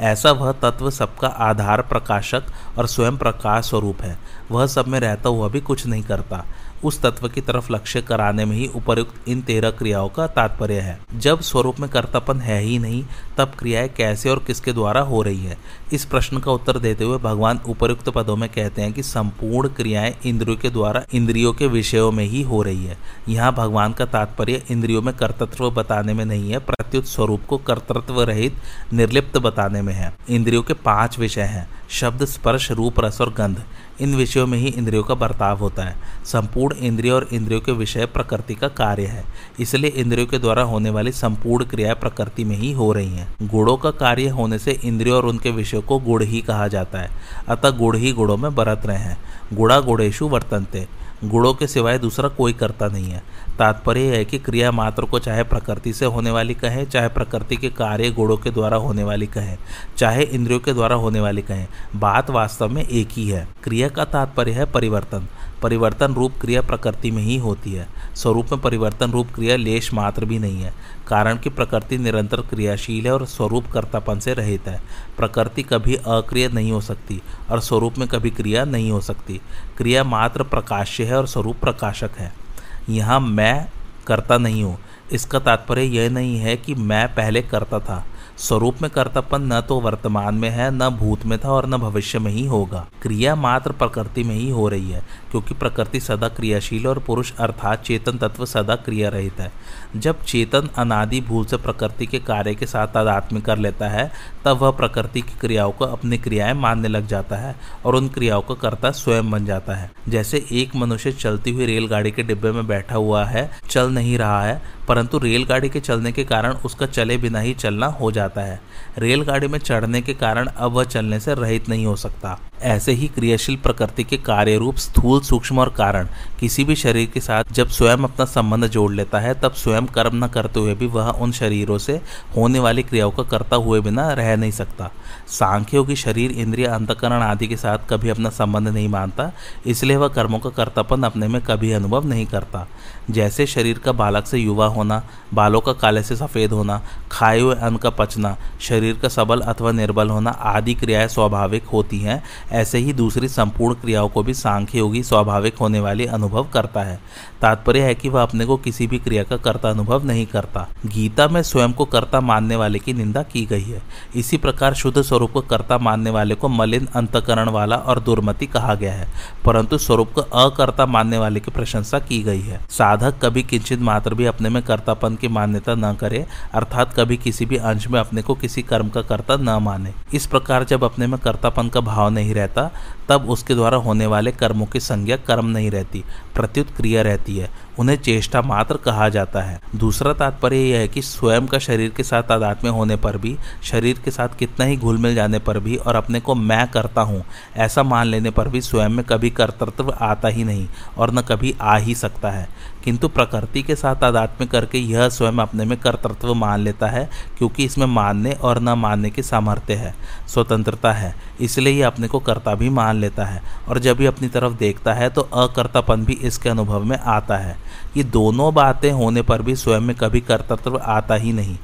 ऐसा वह तत्व सबका आधार प्रकाशक और स्वयं प्रकाश स्वरूप है। वह सब में रहता हुआ भी कुछ नहीं करता। उस तत्व की तरफ़ लक्ष्य कराने में ही उपयुक्त इन तेरह क्रियाओं का तात्पर्य है। जब स्वरूप में कर्तापन है ही नहीं, तब क्रियाएँ कैसे और किसके द्वारा हो रही है? इस प्रश्न का उत्तर देते हुए भगवान उपयुक्त पदों में कहते हैं कि संपूर्ण क्रियाएँ इंद्रियों के द्वारा इंद्रियों के विषयों में ही हो रही है। यहाँ भगवान का तात्पर्य इंद्रियों में कर्तृत्व बताने में नहीं है, प्रत्युत स्वरूप को कर्तृत्व रहित निर्लिप्त बताने में है। इंद्रियों के पाँच विषय हैं, शब्द, स्पर्श, रूप, रस और गंध। इन विषयों में ही इंद्रियों का बर्ताव होता है। संपूर्ण इंद्रिय और इंद्रियों के विषय प्रकृति का कार्य है। इसलिए इंद्रियों के द्वारा होने वाली संपूर्ण क्रियाएँ प्रकृति में ही हो रही हैं। गुड़ों का कार्य होने से इंद्रियों और उनके विषयों को गुड़ ही कहा जाता है। अतः गुड़ ही गुड़ों में बरत रहे हैं। गुड़ा गुड़ेशु वर्तनते। गुड़ों के सिवाय दूसरा कोई करता नहीं है। तात्पर्य है कि क्रिया मात्र को चाहे प्रकृति से होने वाली कहें, चाहे प्रकृति के कार्य गुणों के द्वारा होने वाली कहें, चाहे इंद्रियों के द्वारा होने वाली कहें, बात वास्तव में एक ही है। क्रिया का तात्पर्य है परिवर्तन। परिवर्तन रूप क्रिया प्रकृति में ही होती है। स्वरूप में परिवर्तन रूप क्रिया लेश मात्र भी नहीं है, कारण कि प्रकृति निरंतर क्रियाशील है और स्वरूप कर्तापन से रहित है। प्रकृति कभी अक्रिय नहीं हो सकती और स्वरूप में कभी क्रिया नहीं हो सकती। क्रिया मात्र प्रकाश्य है और स्वरूप प्रकाशक है। यहाँ मैं करता नहीं हूँ। इसका तात्पर्य यह नहीं है कि मैं पहले करता था। स्वरूप में कर्तापन न तो वर्तमान में है, न भूत में था और न भविष्य में ही होगा। क्रिया मात्र प्रकृति में ही हो रही है। क्योंकि प्रकृति सदा क्रियाशील और पुरुष अर्थात चेतन तत्व सदा क्रिया रहित है। जब चेतन अनादि भूल से प्रकृति के कार्य के साथ तादात्म्य कर लेता है, तब वह प्रकृति की क्रियाओं को अपनी क्रियाएँ मानने लग जाता है और उन क्रियाओं का कर्ता स्वयं बन जाता है। जैसे एक मनुष्य चलती हुई रेलगाड़ी के डिब्बे में बैठा हुआ है, चल नहीं रहा है, परंतु रेलगाड़ी के चलने के कारण उसका चले बिना ही चलना हो जाता है। रेलगाड़ी में चढ़ने के कारण अब वह चलने से रहित नहीं हो सकता। ऐसे ही क्रियाशील प्रकृति के कार्य रूप स्थूल सूक्ष्म और कारण, किसी भी शरीर के साथ जब स्वयं अपना संबंध जोड़ लेता है, तब स्वयं कर्म न करते हुए भी वह उन शरीरों से होने वाली क्रियाओं का करता हुए बिना रह नहीं सकता। सांख्यों की शरीर, इंद्रिय, अंतकरण आदि के साथ कभी अपना संबंध नहीं मानता, इसलिए वह कर्मों का कर्तापन अपने में कभी अनुभव नहीं करता। जैसे शरीर का बालक से युवा होना, बालों का काले से सफ़ेद होना, खाए हुए अन्न का पचना, शरीर का सबल अथवा निर्बल होना आदि क्रियाएँ स्वाभाविक होती हैं, ऐसे ही दूसरी संपूर्ण क्रियाओं को भी सांख्य योगी स्वाभाविक होने वाली अनुभव करता है। तात्पर्य है कि वह अपने को किसी भी क्रिया का कर्ता अनुभव नहीं करता। गीता में स्वयं को कर्ता मानने वाले की निंदा की गई है। इसी प्रकार शुद्ध स्वरूप को कर्ता मानने वाले को मलिन अंतकरण वाला और दुर्मति कहा गया है, परंतु स्वरूप को अकर्ता मानने वाले की प्रशंसा की गई है। साधक कभी किंचित मात्र भी अपने में कर्तापन की मान्यता न करे, अर्थात कभी किसी भी अंश में अपने को किसी कर्म का कर्ता न माने। इस प्रकार जब अपने में कर्तापन का भाव नहीं रहता तब उसके द्वारा होने वाले कर्मों की संज्ञा कर्म नहीं रहती, प्रत्युत क्रिया रहती है। उन्हें चेष्टा मात्र कहा जाता है। दूसरा तात्पर्य यह है कि स्वयं का शरीर के साथ तादात्म्य होने पर भी, शरीर के साथ कितना ही घुल मिल जाने पर भी और अपने को मैं करता हूँ, ऐसा मान लेने पर भी स्वयं में कभी कर्तृत्व आता ही नहीं और न कभी आ ही सकता है। किंतु प्रकृति के साथ आध्यात्मिक करके यह स्वयं अपने में कर्तृत्व मान लेता है, क्योंकि इसमें मानने और न मानने की सामर्थ्य है, स्वतंत्रता है, इसलिए यह अपने को कर्ता भी मान लेता है, और जब ये अपनी तरफ़ देखता है तो अकर्तापन भी इसके अनुभव में आता है। ये दोनों बातें होने पर भी स्वयं में कभी कर्तृत्व आता ही नहीं।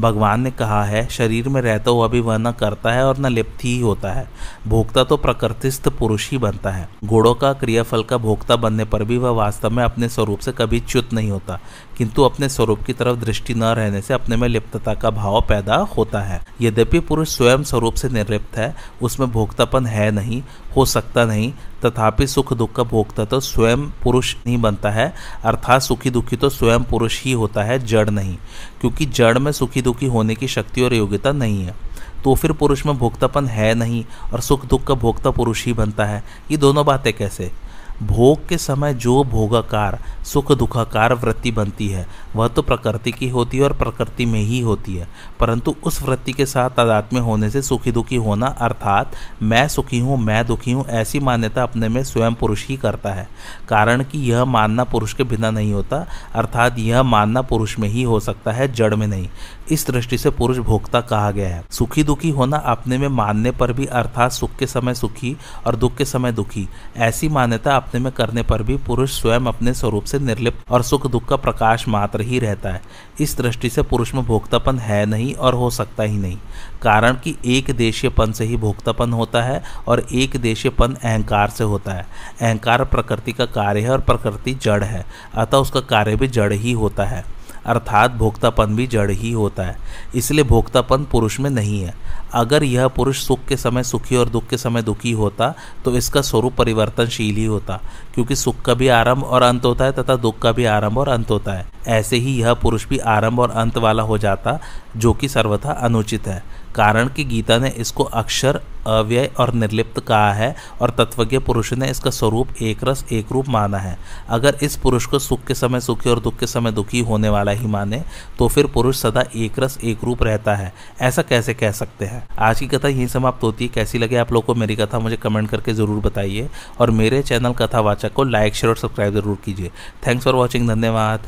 भगवान ने कहा है, शरीर में रहता हुआ भी वह न करता है और न लिप्त ही होता है। भोक्ता तो प्रकृतिस्थ पुरुष ही बनता है। घोड़ों का क्रियाफल का भोक्ता बनने पर भी वह वास्तव में अपने स्वरूप से कभी च्युत नहीं होता, किंतु अपने स्वरूप की तरफ़ दृष्टि न रहने से अपने में लिप्तता का भाव पैदा होता है। यद्यपि पुरुष स्वयं स्वरूप से निर्लिप्त है, उसमें भोक्तापन है नहीं, हो सकता नहीं तथापि सुख दुख का भोगता तो स्वयं पुरुष नहीं बनता है, अर्थात सुखी दुखी तो स्वयं पुरुष ही होता है, जड़ नहीं, क्योंकि जड़ में सुखी दुखी होने की शक्ति और योग्यता नहीं है। तो फिर पुरुष में भोक्तापन है नहीं, और सुख दुख का भोक्ता पुरुष ही बनता है, ये दोनों बातें कैसे? भोग के समय जो भोगाकार सुख दुखाकार वृत्ति बनती है, वह तो प्रकृति की होती है और प्रकृति में ही होती है। परंतु उस वृत्ति के साथ तादात्म्य होने से सुखी दुखी होना, अर्थात मैं सुखी हूँ, मैं दुखी हूँ, ऐसी मान्यता अपने में स्वयं पुरुष ही करता है। कारण कि यह मानना पुरुष के बिना नहीं होता, अर्थात यह मानना पुरुष में ही हो सकता है, जड़ में नहीं। इस दृष्टि से पुरुष भोक्ता कहा गया है। सुखी दुखी होना अपने में मानने पर भी, अर्थात सुख के समय सुखी और दुख के समय दुखी, ऐसी मान्यता अपने में करने पर भी पुरुष स्वयं अपने स्वरूप से निर्लिप्त और सुख दुख का प्रकाश मात्र ही रहता है। इस दृष्टि से पुरुष में भोक्तापन है नहीं और हो सकता ही नहीं। कारण कि एक देशीयपन से ही भोक्तापन होता है और एक देशीयपन अहंकार से होता है। अहंकार प्रकृति का कार्य है और प्रकृति जड़ है, अतः उसका कार्य भी जड़ ही होता है। अर्थात भोक्तापन भी जड़ ही होता है, इसलिए भोक्तापन पुरुष में नहीं है। अगर यह पुरुष सुख के समय सुखी और दुख के समय दुखी होता तो इसका स्वरूप परिवर्तनशील ही होता, क्योंकि सुख का भी आरंभ और अंत होता है तथा दुख का भी आरंभ और अंत होता है। ऐसे ही यह पुरुष भी आरंभ और अंत वाला हो जाता, जो कि सर्वथा अनुचित है। कारण कि गीता ने इसको अक्षर, अव्यय और निर्लिप्त कहा है और तत्वज्ञ पुरुष ने इसका स्वरूप एक रस, एक रूप माना है। अगर इस पुरुष को सुख के समय सुखी और दुख के समय दुखी होने वाला ही माने तो फिर पुरुष सदा एक रस, एक रूप रहता है। ऐसा कैसे कह सकते हैं? आज की कथा यही समाप्त होती है। कैसी लगे आप लोग को मेरी कथा, मुझे कमेंट करके ज़रूर बताइए। और मेरे चैनल कथावाचक को लाइक, शेयर और सब्सक्राइब ज़रूर कीजिए। थैंक्स फॉर वॉचिंग, धन्यवाद।